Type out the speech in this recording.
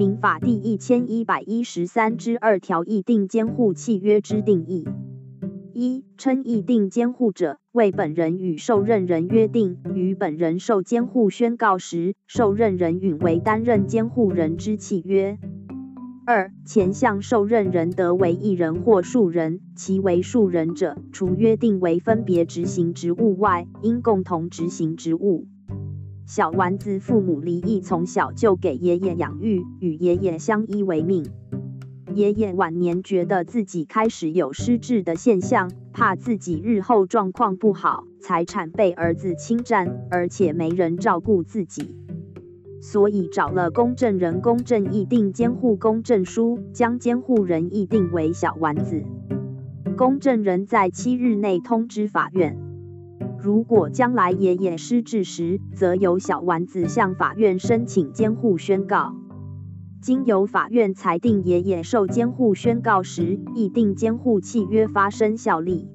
民法第一千一百一十三之二条议定监护契约之定义。一、称议定监护者，为本人与受任人约定，于本人受监护宣告时，受任人允为担任监护人之契约。二、前项受任人得为一人或数人，其为数人者，除约定为分别执行职务外，应共同执行职务。小丸子父母离异，从小就给爷爷养育，与爷爷相依为命。爷爷晚年觉得自己开始有失智的现象，怕自己日后状况不好，财产被儿子侵占，而且没人照顾自己，所以找了公证人公证议定监护公证书，将监护人议定为小丸子。公证人在七日内通知法院，如果将来爷爷失智时，则由小丸子向法院申请监护宣告。经由法院裁定爷爷受监护宣告时，议定监护契约发生效力。